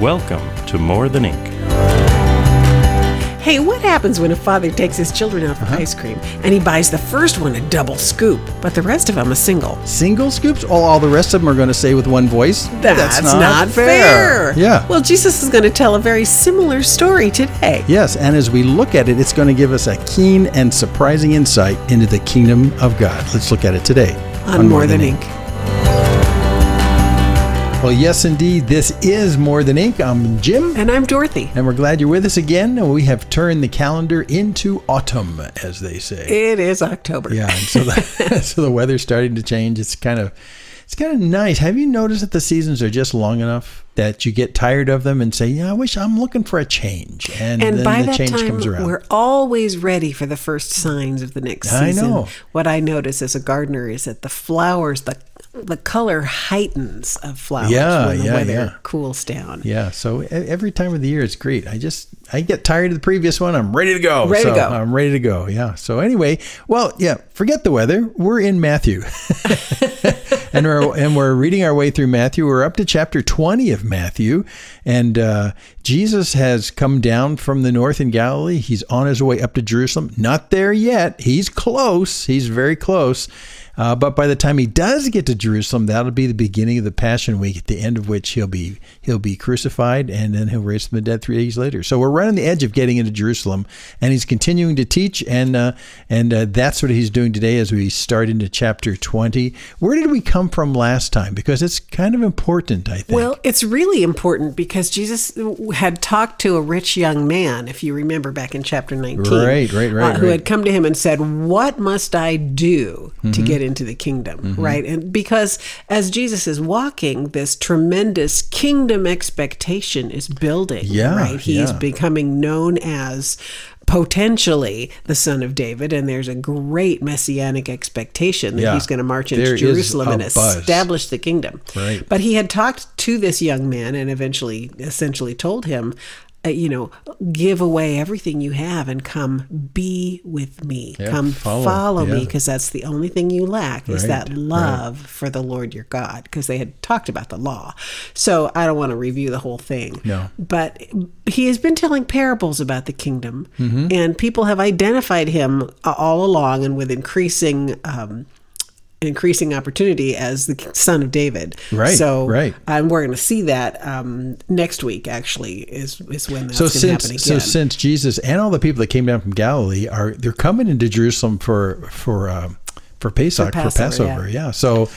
Welcome to More Than Ink. Hey, what happens when a father takes his children out for uh-huh. ice cream and he buys the first one a double scoop, but the rest of them a single? Single scoops? All, all the rest of them are going to say with one voice. That's, not, fair. Yeah. Well, Jesus is going to tell a very similar story today. Yes, and as we look at it, it's going to give us a keen and surprising insight into the kingdom of God. Let's look at it today On, More Than Ink. Well, yes, indeed, this is More Than Ink. I'm Jim, And I'm Dorothy. and we're glad you're with us again. We have turned the calendar into autumn, as they say. It is October. Yeah, and so the, so the weather's starting to change. It's kind of it's kind of nice. Have you noticed that the seasons are just long enough that you get tired of them and say, "Yeah, I wish I'm looking for a change," and, And then by the that change time, comes around. we're always ready for the first signs of the next I season. know. What I notice as a gardener is that the flowers, the the color heightens of flowers Yeah, when the yeah, weather yeah. cools down. yeah, so every time of the year it's great. I just I get tired of the previous one. I'm ready to go. Ready to go. I'm ready to go. Yeah. So anyway, well, yeah. Forget the weather. We're in Matthew, and we're and we're reading our way through Matthew. We're up to chapter 20 of Matthew, and uh, Jesus has come down from the north in Galilee. He's on his way up to Jerusalem. Not there yet. He's close. He's very close. Uh, but by the time he does get to Jerusalem, that'll be the beginning of the Passion Week, at the end of which he'll be he'll be crucified, and then he'll raise from the dead three days later. So we're right on the edge of getting into Jerusalem, and he's continuing to teach, and uh, and uh, that's what he's doing today as we start into chapter twenty. Where did we come from last time? Because it's kind of important, I think. Well, it's really important because Jesus had talked to a rich young man, if you remember back in chapter 19. Right, right, right, uh, who had come to him and said, What must I do Mm-hmm. to get into the kingdom? Mm-hmm. Right. And because as Jesus is walking, this tremendous kingdom expectation is building. Yeah, Right. He is yeah. becoming known as potentially the son of David, and there's a great messianic expectation that Yeah. he's going to march into There is Jerusalem and buzz. establish the kingdom. Right. But he had talked to this young man and eventually, essentially told him, uh, you know, give away everything you have and come be with me. Yeah, come follow, follow, me because that's the only thing you lack is Right, that right. love for the Lord your God because they had talked about the law. So I don't want to review the whole thing. No. But he has been telling parables about the kingdom Mm-hmm. and people have identified him all along and with increasing um, increasing opportunity as the son of David. Right, So right. and we're going to see that um, next week. Actually, is is when that's so going to since happen so since Jesus and all the people that came down from Galilee are they're coming into Jerusalem for for um, for Pesach for Passover, Passover, yeah. So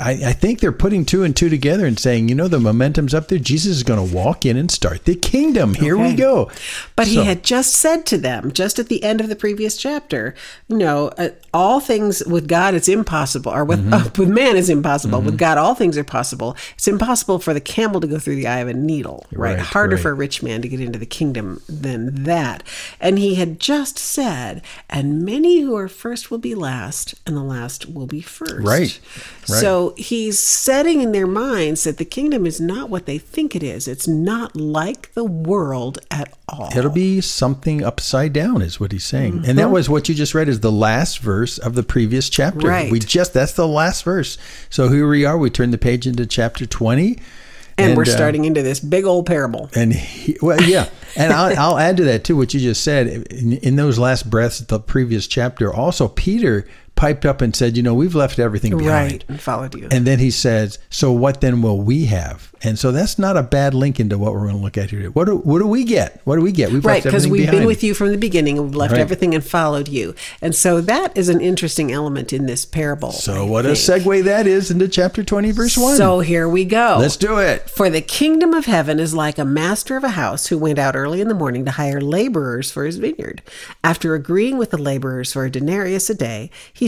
I, I think they're putting two and two together and saying, you know, the momentum's up there. Jesus is going to walk in and start the kingdom. Here we go. But he had just said to them, just at the end of the previous chapter, you know, uh, all things with God it's impossible, or with uh, with man is impossible. With God, all things are possible. It's impossible for the camel to go through the eye of a needle, right? Right, Harder right. for a rich man to get into the kingdom than that. And he had just said, "And many who are first will be last, and the last will be first. Right, right. So he's setting in their minds that the kingdom is not what they think it is. It's not like the world at all. It'll be something upside down, is what he's saying. And Mm-hmm. that was what you just read is the last verse of the previous chapter. Right. We just that's the last verse. So here we are. We turn the page into chapter twenty. and, we're uh, starting into this big old parable. And he, well, yeah, and I'll, I'll add to that too what you just said. In, in those last breaths, of the previous chapter, also Peter piped up and said, "You know, we've left everything behind." Right, and followed you. And then he says, "So what then will we have?" And so that's not a bad link into what we're going to look at here. What do, what do we get? What do we get? We've right, because we've behind. been with you from the beginning we've left Right. everything and followed you. And so that is an interesting element in this parable. So I what a segue that is into chapter twenty, verse one. So here we go. let's do it. For the kingdom of heaven is like a master of a house who went out early in the morning to hire laborers for his vineyard. After agreeing with the laborers for a denarius a day, he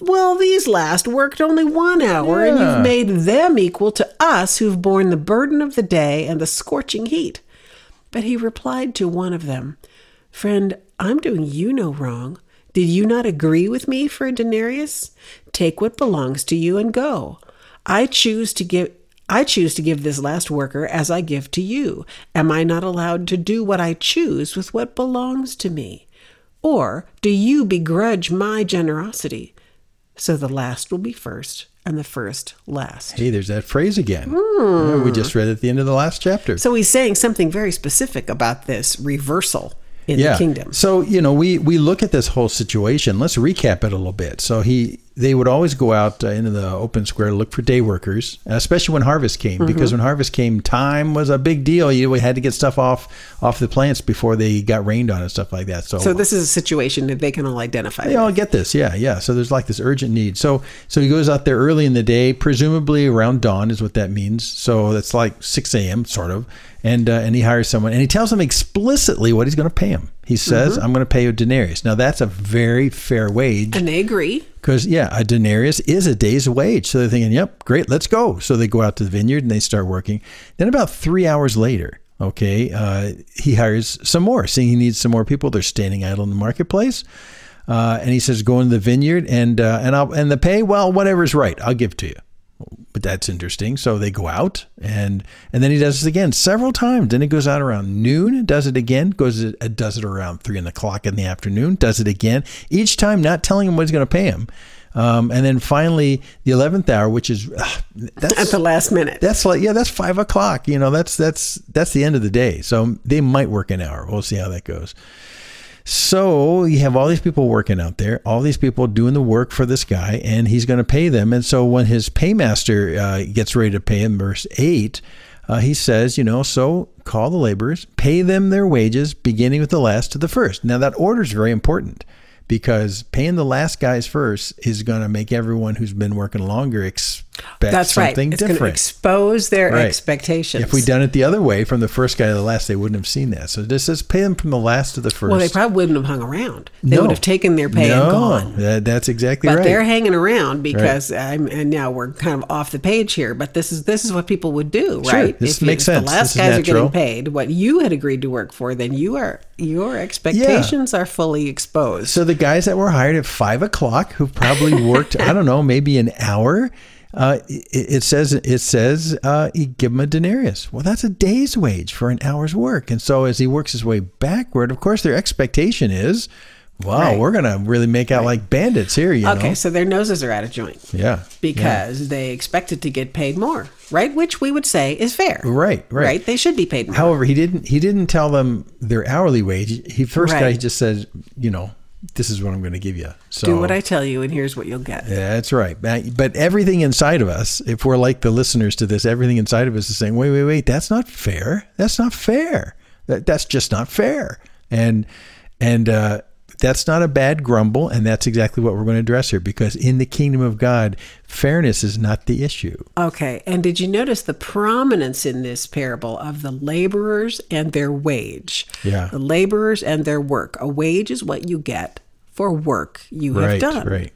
well, these last worked only one hour, and you've made them equal to us who've borne the burden of the day and the scorching heat. But he replied to one of them, Friend, I'm doing you no wrong. Did you not agree with me for a denarius? Take what belongs to you and go. I choose to give I choose to give this last worker as I give to you. Am I not allowed to do what I choose with what belongs to me? Or do you begrudge my generosity? So the last will be first, and the first last. Hey, there's that phrase again. Yeah, we just read it at the end of the last chapter. So he's saying something very specific about this reversal in the kingdom. So you know, we we look at this whole situation. Let's recap it a little bit. So he they would always go out uh, into the open square to look for day workers, especially when harvest came, Mm-hmm. because when harvest came, time was a big deal. You had to get stuff off off the plants before they got rained on and stuff like that. So So this is a situation that they can all identify. they with. all get this, yeah, yeah. So there's like this urgent need. So so he goes out there early in the day, presumably around dawn is what that means. So that's like 6 a.m. sort of, and uh, and he hires someone and he tells them explicitly what he's going to pay him. He says, "I'm going to pay you a denarius." Now that's a very fair wage and they agree. because yeah, a denarius is a day's wage. So they're thinking, "Yep, great, let's go." So they go out to the vineyard and they start working. Then about three hours later. Okay, uh, he hires some more, seeing he needs some more people. They're standing idle in the marketplace. Uh, and he says, "Go into the vineyard and uh, and I'll and the pay. Well, whatever's right, I'll give to you." But that's interesting. So they go out and and then he does this again several times. Then he goes out around noon, does it again, goes it does it around three in the clock in the afternoon, does it again. Each time, not telling him what he's going to pay him. Um, and then finally, the eleventh hour, which is uh, that's At the last minute. that's like yeah, that's five o'clock. You know, that's that's that's the end of the day. So they might work an hour. We'll see how that goes. So you have all these people working out there, all these people doing the work for this guy, and he's going to pay them. And so when his paymaster uh, gets ready to pay him, verse eight, uh, he says, you know, so call the laborers, pay them their wages, beginning with the last to the first. Now that order is very important because paying the last guys first is going to make everyone who's been working longer expect That's right. something It's going to different. expose their Right. expectations. If we'd done it the other way, from the first guy to the last, they wouldn't have seen that. So this says pay them from the last to the first. well, they probably wouldn't have hung around. They No. would have taken their pay no, and gone. that- that's exactly But right. they're hanging around because I'm, and now we're kind of off the page here. But this is this is what people would do, Sure, right? this if you- makes if sense. The last This is guys are getting paid what you had agreed to work for. Then you are your expectations are fully exposed. so the guys that were hired at five o'clock, who probably worked, I don't know, maybe an hour. Uh, it, it says it says uh, give him a denarius. Well, that's a day's wage for an hour's work. And so as he works his way backward, of course, their expectation is, wow, Right. we're gonna really make out like bandits here. You okay, know? so their noses are out of joint Yeah. because they expected to get paid more, right? Which we would say is fair. Right, right. They should be paid more. However, he didn't he didn't tell them their hourly wage. He first guy he just said, you know, this is what I'm going to give you. So Do what I tell you, and here's what you'll get. Yeah, that's right. But but everything inside of us, if we're like the listeners to this, everything inside of us is saying, "Wait, wait, wait, that's not fair. That's not fair. That that's just not fair." And and uh, that's not a bad grumble, and that's exactly what we're going to address here. Because in the kingdom of God, fairness is not the issue. Okay, and did you notice the prominence in this parable of the laborers and their wage? Yeah. The laborers and their work. A wage is what you get for work you have Right, done. right.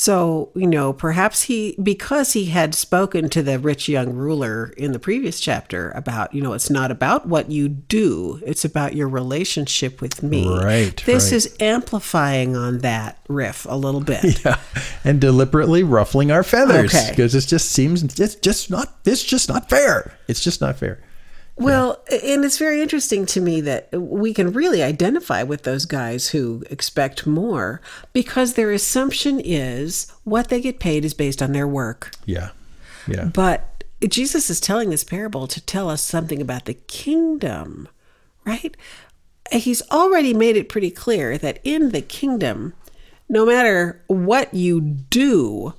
So, you know, perhaps he, because he had spoken to the rich young ruler in the previous chapter about, you know, it's not about what you do, it's about your relationship with me. Right, This right. is amplifying on that riff a little bit. Yeah, and deliberately ruffling our feathers Okay. because it just seems it's just not it's just not fair. It's just not fair. Well, and it's very interesting to me that we can really identify with those guys who expect more because their assumption is what they get paid is based on their work. Yeah. Yeah. But Jesus is telling this parable to tell us something about the kingdom, right? He's already made it pretty clear that in the kingdom, no matter what you do,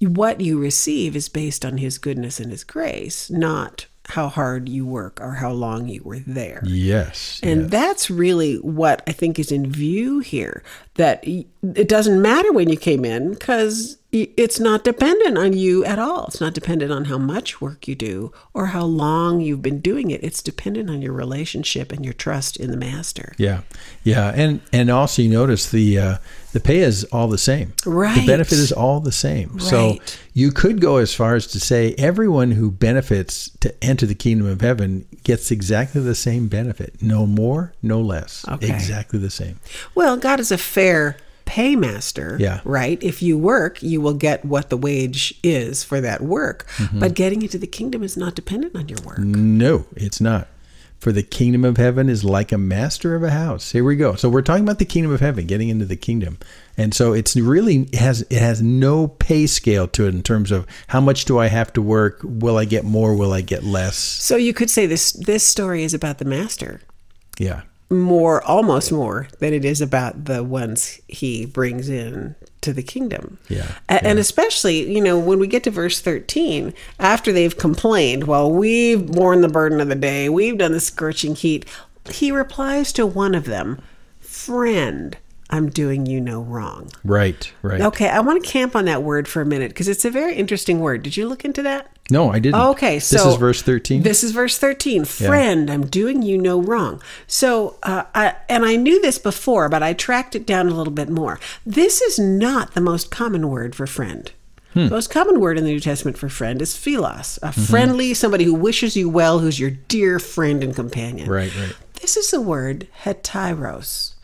what you receive is based on his goodness and his grace, not how hard you work or how long you were there. Yes. And yes. that's really what I think is in view here that it doesn't matter when you came in because it's not dependent on you at all. It's not dependent on how much work you do or how long you've been doing it. It's dependent on your relationship and your trust in the master. Yeah, yeah, and and also you notice the uh, the pay is all the same. Right. The benefit is all the same. Right. So you could go as far as to say everyone who benefits to enter the kingdom of heaven gets exactly the same benefit. No more, no less. Okay. Exactly the same. Well, God is a fair paymaster, Yeah. right? If you work, you will get what the wage is for that work. Mm-hmm. But getting into the kingdom is not dependent on your work. No, it's not. For the kingdom of heaven is like a master of a house. Here we go. So we're talking about the kingdom of heaven, getting into the kingdom. And so it's really it has it has no pay scale to it in terms of how much do I have to work? Will I get more? Will I get less? So you could say this this story is about the master. Yeah. More almost more than it is about the ones he brings in to the kingdom. Yeah, and especially you know when we get to verse 13 after they've complained well we've borne the burden of the day we've done the scorching heat he replies to one of them friend i'm doing you no wrong Right, right. okay i want to camp on that word for a minute because it's a very interesting word did you look into that No, I didn't. Okay, so this is verse 13. This is verse thirteen. Friend, I'm doing you no wrong. So, uh, I, and I knew this before, but I tracked it down a little bit more. This is not the most common word for friend. Hmm. The most common word in the New Testament for friend is philos, a friendly, somebody who wishes you well, who's your dear friend and companion. Right, right. This is the word hetairos.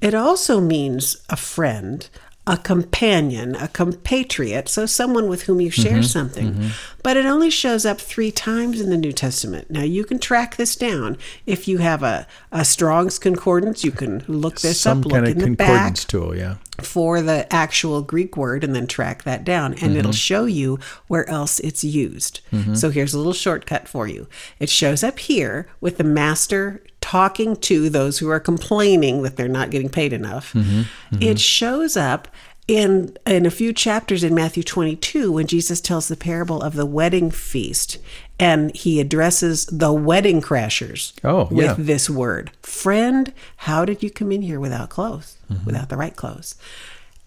It also means a friend, a companion, a compatriot, so someone with whom you share mm-hmm. something. Mm-hmm. But it only shows up three times in the New Testament. Now you can track this down. If you have a, a Strong's Concordance, you can look this Some up, look kind in of the back concordance tool, yeah. for the actual Greek word and then track that down, and it'll mm-hmm. show you where else it's used. So here's a little shortcut for you. It shows up here with the master talking to those who are complaining that they're not getting paid enough. Mm-hmm, mm-hmm. It shows up in in a few chapters in Matthew 22 when Jesus tells the parable of the wedding feast and he addresses the wedding crashers Oh, with yeah. this word. Friend, how did you come in here without clothes, mm-hmm. without the right clothes?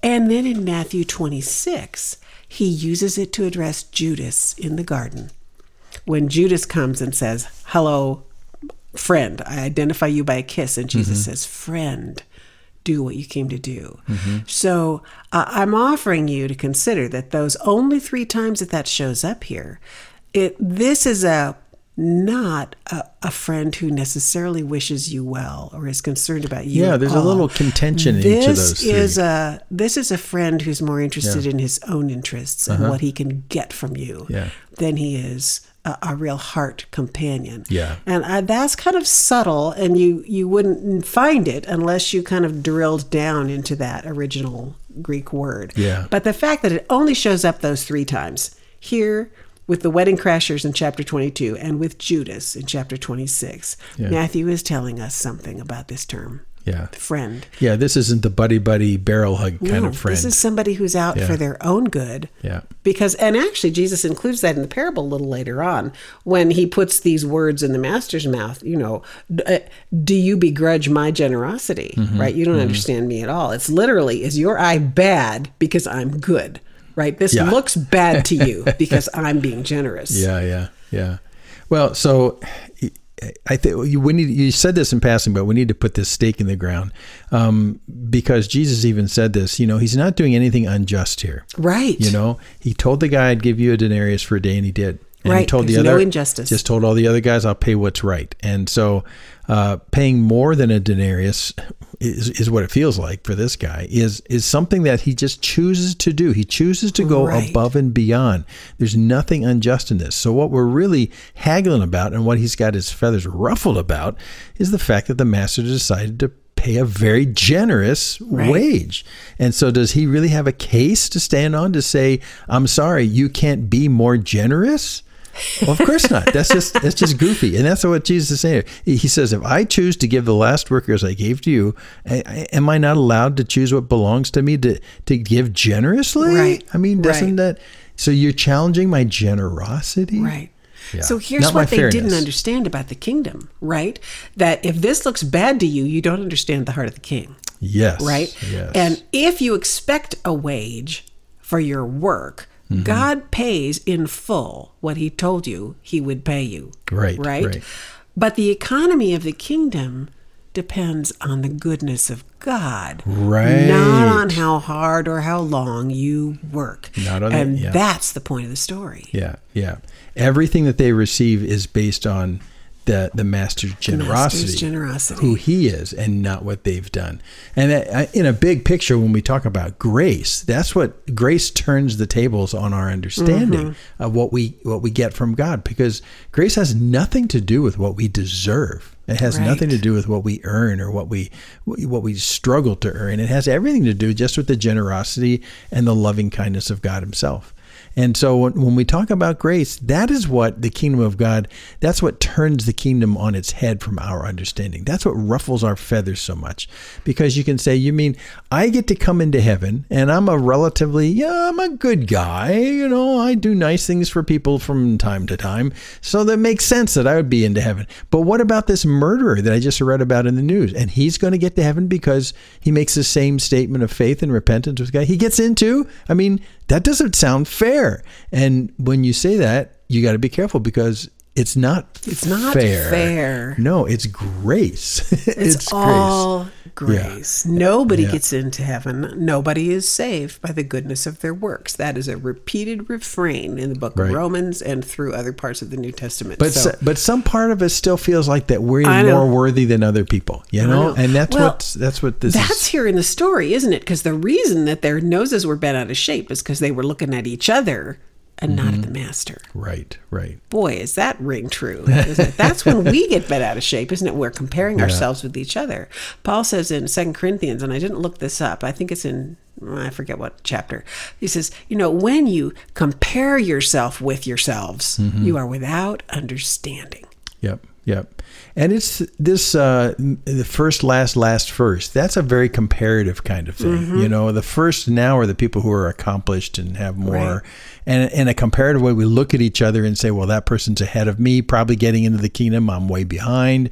And then in Matthew 26, he uses it to address Judas in the garden. When Judas comes and says, Hello, friend, I identify you by a kiss. And Jesus says, Friend, do what you came to do. So uh, I'm offering you to consider that those only three times that that shows up here, it this is a not a, a friend who necessarily wishes you well or is concerned about you. Yeah, there's a little contention in this each of those three. is a this is a friend who's more interested in his own interests and what he can get from you Uh-huh. Yeah. than he is a, a real heart companion. Yeah. and I, that's kind of subtle, and you you wouldn't find it unless you kind of drilled down into that original Greek word. Yeah. but the fact that it only shows up those three times here. With the wedding crashers in chapter 22 and with Judas in chapter 26, Yeah. Matthew is telling us something about this term, Yeah. friend. Yeah, this isn't the buddy buddy barrel hug kind No, of friend. This is somebody who's out Yeah. for their own good. Yeah. Because, and actually, Jesus includes that in the parable a little later on when he puts these words in the master's mouth. You know, uh, do you begrudge my generosity? Mm-hmm. Right? You don't understand me at all. It's literally, is your eye bad because I'm good? Right? This Yeah. looks bad to you because I'm being generous. Yeah, yeah, yeah. Well, so I think we need. You said this in passing, but we need to put this stake in the ground um, because Jesus even said this. You know, he's not doing anything unjust here. Right. You know, he told the guy I'd give you a denarius for a day, and he did. And he Right, told the there's no injustice. Just told all the other guys, "I'll pay what's right." And so, uh, paying more than a denarius is, is what it feels like for this guy. Is is something that he just chooses to do. He chooses to go Right. above and beyond. There's nothing unjust in this. So what we're really haggling about, and what he's got his feathers ruffled about, is the fact that the master decided to pay a very generous wage. And so does he really have a case to stand on to say, "I'm sorry, you can't be more generous"? Well, of course not. That's just that's just goofy, and that's what Jesus is saying. He says, "If I choose to give the last workers I gave to you, I- I- am I not allowed to choose what belongs to me to to give generously?" Right. I mean, doesn't Right. that? So you're challenging my generosity, Right. Yeah. So here's Not what they didn't understand about the kingdom, right? That if this looks bad to you, you don't understand the heart of the king, Yes. right? Yes. And if you expect a wage for your work, Mm-hmm. God pays in full what he told you he would pay you. Right, Right? right. But the economy of the kingdom depends on the goodness of God. Right. Not on how hard or how long you work. Not on the- and yeah. that's the point of the story. Yeah, yeah. Everything that they receive is based on the the master's generosity, generosity. who he is, and not what they've done. And in a big picture, when we talk about grace, that's what grace turns the tables on our understanding Mm-hmm. of what we what we get from God, because grace has nothing to do with what we deserve. It has Right. nothing to do with what we earn or what we what we struggle to earn. It has everything to do just with the generosity and the loving kindness of God Himself. And so when, we talk about grace, that is what the kingdom of God, that's what turns the kingdom on its head from our understanding. That's what ruffles our feathers so much. Because you can say, you mean I get to come into heaven and I'm a relatively, yeah, I'm a good guy. You know, I do nice things for people from time to time. So that makes sense that I would be into heaven. But what about this murderer that I just read about in the news? And he's going to get to heaven because he makes the same statement of faith and repentance with God. He gets into, I mean, that doesn't sound fair. And when you say that, you got to be careful because it's not It's not fair. fair. No, it's grace. It's, all grace. Nobody Yeah. gets into heaven. Nobody is saved by the goodness of their works. That is a repeated refrain in the book Right. of Romans and through other parts of the New Testament. But So- so, but some part of us still feels like that we're more worthy than other people, you know, know. and that's Well, what that's what this that's is. here in the story, isn't it? Because the reason that their noses were bent out of shape is because they were looking at each other and not Mm-hmm. at the master. Right, right. Boy, is that ring true. That's when we get bent out of shape, isn't it? We're comparing ourselves with each other. Paul says in Second Corinthians, and I didn't look this up, I think it's in, I forget what chapter. He says, you know, when you compare yourself with yourselves, Mm-hmm. you are without understanding. Yep, yep. And it's this uh, the first, last, last, first. That's a very comparative kind of thing. Mm-hmm. You know, the first now are the people who are accomplished and have more. Right. And in a comparative way, we look at each other and say, "Well, that person's ahead of me, probably getting into the kingdom. I'm way behind."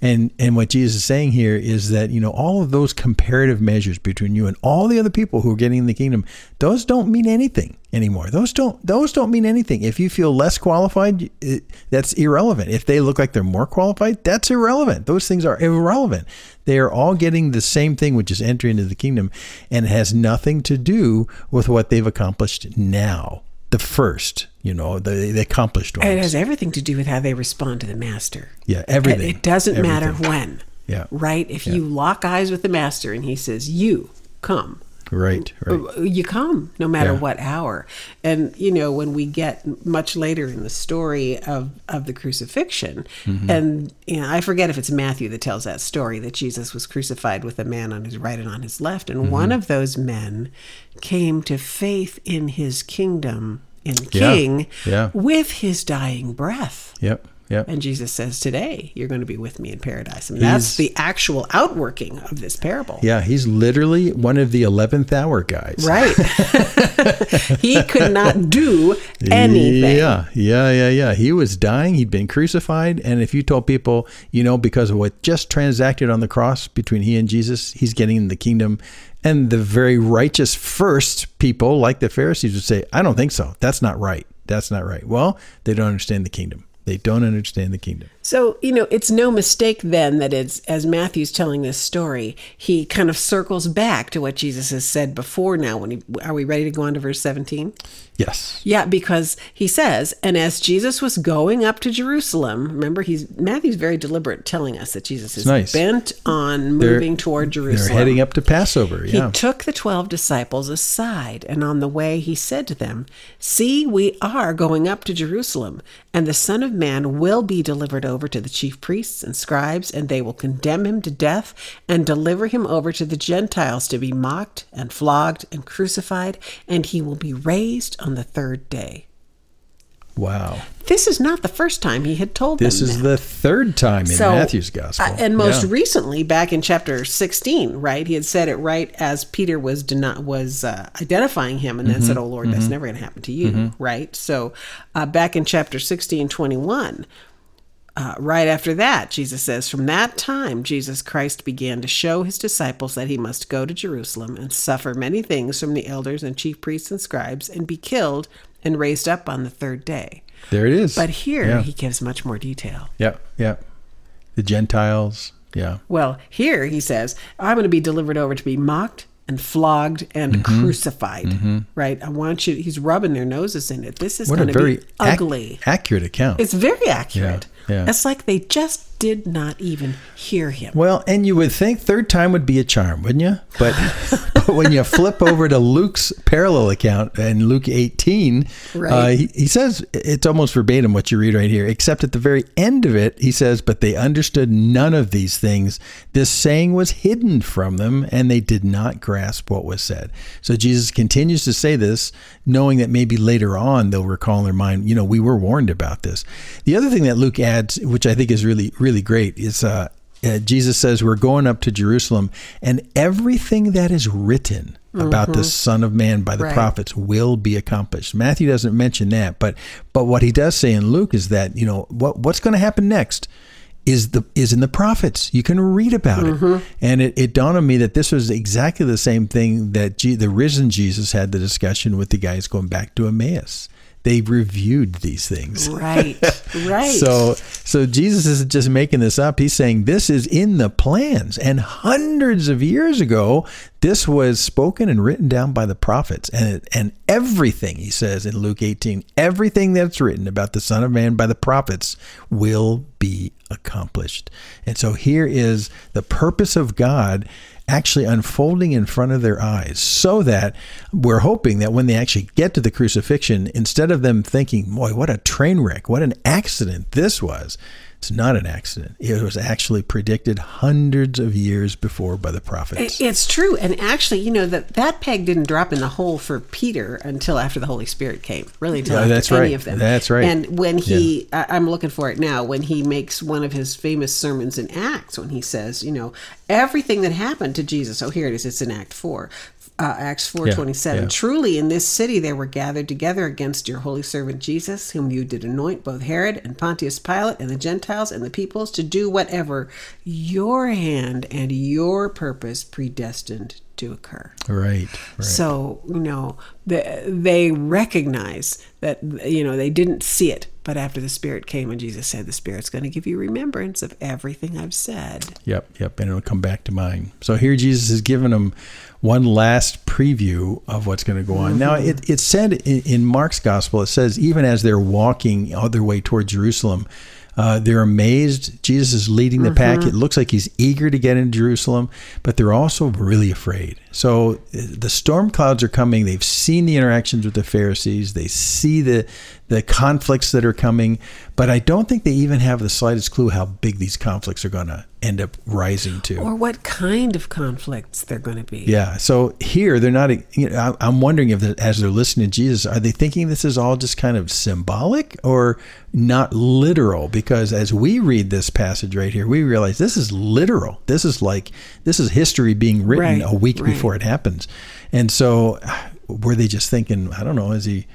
And and what Jesus is saying here is that you know all of those comparative measures between you and all the other people who are getting in the kingdom, those don't mean anything anymore. Those don't those don't mean anything. If you feel less qualified, it, that's irrelevant. If they look like they're more qualified, that's irrelevant. Those things are irrelevant. They are all getting the same thing, which is entry into the kingdom, and it has nothing to do with what they've accomplished now. The first, you know, the, the accomplished ones. It has everything to do with how they respond to the master. yeah, everything. It doesn't matter when. Yeah. Right? If you lock eyes with the master and he says, You come, Right, right. you come no matter Yeah. what hour and you know when we get much later in the story of of the crucifixion Mm-hmm. and you know i forget if it's matthew that tells that story that jesus was crucified with a man on his right and on his left and Mm-hmm. one of those men came to faith in his kingdom in Yeah, king yeah. with his dying breath Yep, yep. and jesus says today you're going to be with me in paradise and that's the actual outworking of this parable Yeah, he's literally one of the 11th hour guys. Right. he could not do anything. Yeah, yeah, yeah, yeah. He was dying. He'd been crucified. And if you told people, you know, because of what just transacted on the cross between he and Jesus, he's getting in the kingdom. And the very righteous first people, like the Pharisees, would say, I don't think so. That's not right. That's not right. Well, they don't understand the kingdom. They don't understand the kingdom. So, you know, it's no mistake then that it's, as Matthew's telling this story, he kind of circles back to what Jesus has said before now. When he, are we ready to go on to verse 17? Yes. Yeah, because he says, and as Jesus was going up to Jerusalem, remember he's Matthew's very deliberate telling us that Jesus is nice. bent on They're- moving toward Jerusalem. They're heading up to Passover. He took the twelve disciples aside, and on the way he said to them, See, we are going up to Jerusalem, and the Son of Man will be delivered over to the chief priests and scribes, and they will condemn him to death and deliver him over to the Gentiles to be mocked and flogged and crucified, and he will be raised on the third day. wow. This is not the first time he had told This them is that. the third time in So, Matthew's gospel. uh, and most Yeah. recently, back in chapter 16, right? He had said it right as Peter was deni- was uh, identifying him and then said, Mm-hmm. Oh, Lord, that's never going to happen to you, right? So uh, back in chapter 16, 21, uh, right after that, Jesus says, From that time, Jesus Christ began to show his disciples that he must go to Jerusalem and suffer many things from the elders and chief priests and scribes and be killed and raised up on the third day. there it is. But here, Yeah. he gives much more detail. yeah, yeah. The Gentiles. Yeah. Well, here he says, I'm going to be delivered over to be mocked and flogged and Mm-hmm. crucified. Right? I want you, he's rubbing their noses in it. This is What a going to very be ac- ugly. accurate account. it's very accurate. yeah. It's like they just did not even hear him. Well, and you would think third time would be a charm, wouldn't you? But, but when you flip over to Luke's parallel account in Luke 18, uh, Right. he, he says it's almost verbatim what you read right here, except at the very end of it, he says, But they understood none of these things. This saying was hidden from them, and they did not grasp what was said. So Jesus continues to say this, knowing that maybe later on they'll recall in their mind, you know, we were warned about this. The other thing that Luke adds, which I think is really, really great, is uh, uh, Jesus says, We're going up to Jerusalem, and everything that is written about the Son of Man by the Right. prophets will be accomplished. Matthew doesn't mention that, but but what he does say in Luke is that, you know, what what's going to happen next is the is in the prophets. You can read about it. And it, it dawned on me that this was exactly the same thing that G, the risen Jesus had the discussion with the guys going back to Emmaus. They reviewed these things. Right. Right. So so Jesus isn't just making this up. He's saying this is in the plans. And hundreds of years ago, this was spoken and written down by the prophets. And it, and everything he says in Luke 18, everything that's written about the Son of Man by the prophets will be accomplished. And so here is the purpose of God actually unfolding in front of their eyes so that we're hoping that when they actually get to the crucifixion, instead of them thinking, boy, what a train wreck, what an accident this was, it's not an accident. It was actually predicted hundreds of years before by the prophets. It's true, and actually, you know that that peg didn't drop in the hole for Peter until after the Holy Spirit came. Really, until Yeah, after that's any right. of them. That's right. And when he, I, I'm looking for it now, when he makes one of his famous sermons in Acts, when he says, you know, everything that happened to Jesus. Oh, here it is. It's in Act four. Uh, Acts four twenty seven. yeah. Truly, in this city they were gathered together against your holy servant Jesus, whom you did anoint, both Herod and Pontius Pilate, and the Gentiles and the peoples, to do whatever your hand and your purpose predestined to occur. right, right. So, you know, they, they recognize that, you know, they didn't see it, but after the Spirit came and Jesus said, the Spirit's going to give you remembrance of everything I've said. Yep, yep, and it'll come back to mind. So here Jesus has given them one last preview of what's going to go on. Now, it, it said in, in Mark's gospel, it says even as they're walking on their way toward Jerusalem, uh, they're amazed. Jesus is leading the pack. It looks like he's eager to get into Jerusalem, but they're also really afraid. So uh, the storm clouds are coming. They've seen the interactions with the Pharisees. They see the the conflicts that are coming, but I don't think they even have the slightest clue how big these conflicts are going to end up rising to. Or what kind of conflicts they're going to be. Yeah. So here they're not. You know, I'm wondering if, as they're listening to Jesus, are they thinking this is all just kind of symbolic or not literal? Because as we read this passage right here, we realize this is literal. This is like this is history being written Right, a week right. before it happens. And so, were they just thinking? I don't know. Is he?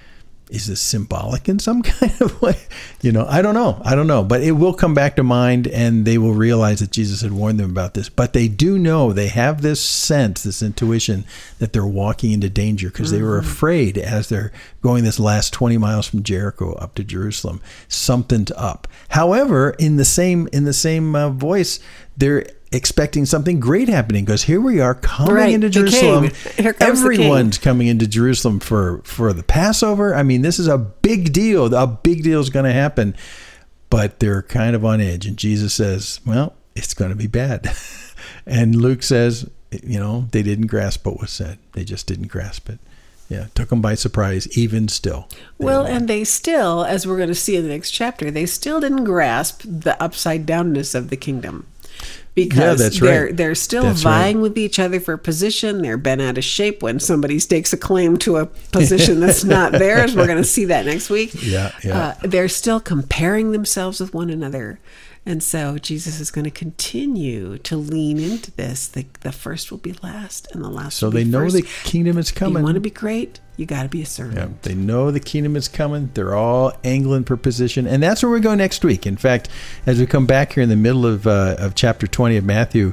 Is this symbolic in some kind of way? You know, I don't know. I don't know. But it will come back to mind and they will realize that Jesus had warned them about this. But they do know, they have this sense, this intuition that they're walking into danger because they were afraid as they're going this last 20 miles from Jericho up to Jerusalem. Something's up. However, in the same in the same uh, voice, they're expecting something great happening because here we are coming Right, into. Jerusalem. Everyone's coming into Jerusalem for for the Passover. I mean, this is a big deal. A big deal is going to happen, but they're kind of on edge. And Jesus says, "Well, it's going to be bad." and Luke says, "You know, they didn't grasp what was said. They just didn't grasp it." Yeah, took them by surprise. Even still, Well, and they still, as we're going to see in the next chapter, they still didn't grasp the upside downness of the kingdom. Because that's they're right. they're still That's right. vying with each other for position. They're bent out of shape when somebody stakes a claim to a position that's not theirs. We're going to see that next week. Yeah, yeah. Uh, they're still comparing themselves with one another. And so Jesus is going to continue to lean into this. The, the first will be last, and the last so will be first. So they know first. the kingdom is coming. You want to be great, you got to be a servant. Yeah, they know the kingdom is coming. They're all angling for position, and that's where we go next week. In fact, as we come back here in the middle of uh, of chapter twenty of Matthew,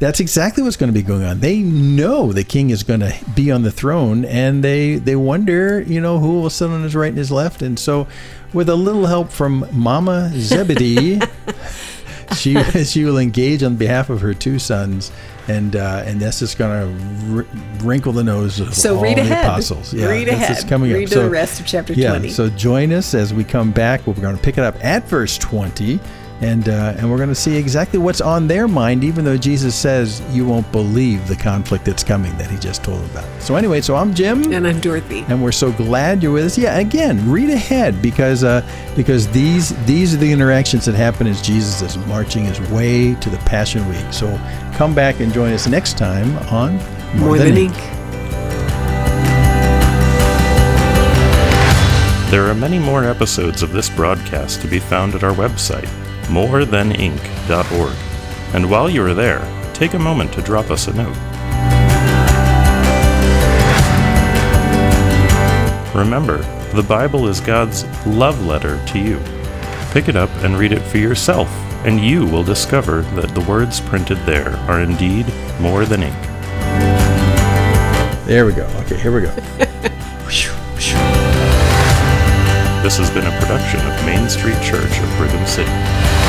that's exactly what's going to be going on. They know the king is going to be on the throne, and they they wonder, you know, who will sit on his right and his left. And so, with a little help from Mama Zebedee. she she will engage on behalf of her two sons, and uh, and this is going to r- wrinkle the nose of So all read the ahead. apostles. Yeah, read this ahead. is coming read up. to So- the rest of chapter yeah, 20. so join us as we come back. We're going to pick it up at verse 20, and uh, and we're going to see exactly what's on their mind, even though Jesus says you won't believe the conflict that's coming that he just told about. So anyway, so I'm Jim. and I'm Dorothy. and we're so glad you're with us. Yeah, again, read ahead because uh, because these these are the interactions that happen as Jesus is marching his way to the Passion Week. So come back and join us next time on More than ink. There are many more episodes of this broadcast to be found at our website, morethanink.org. And while you are there, take a moment to drop us a note. Remember, the Bible is God's love letter to you. Pick it up and read it for yourself, and you will discover that the words printed there are indeed more than ink. There we go. Okay, here we go. This has been a production of Main Street Church of Brigham City.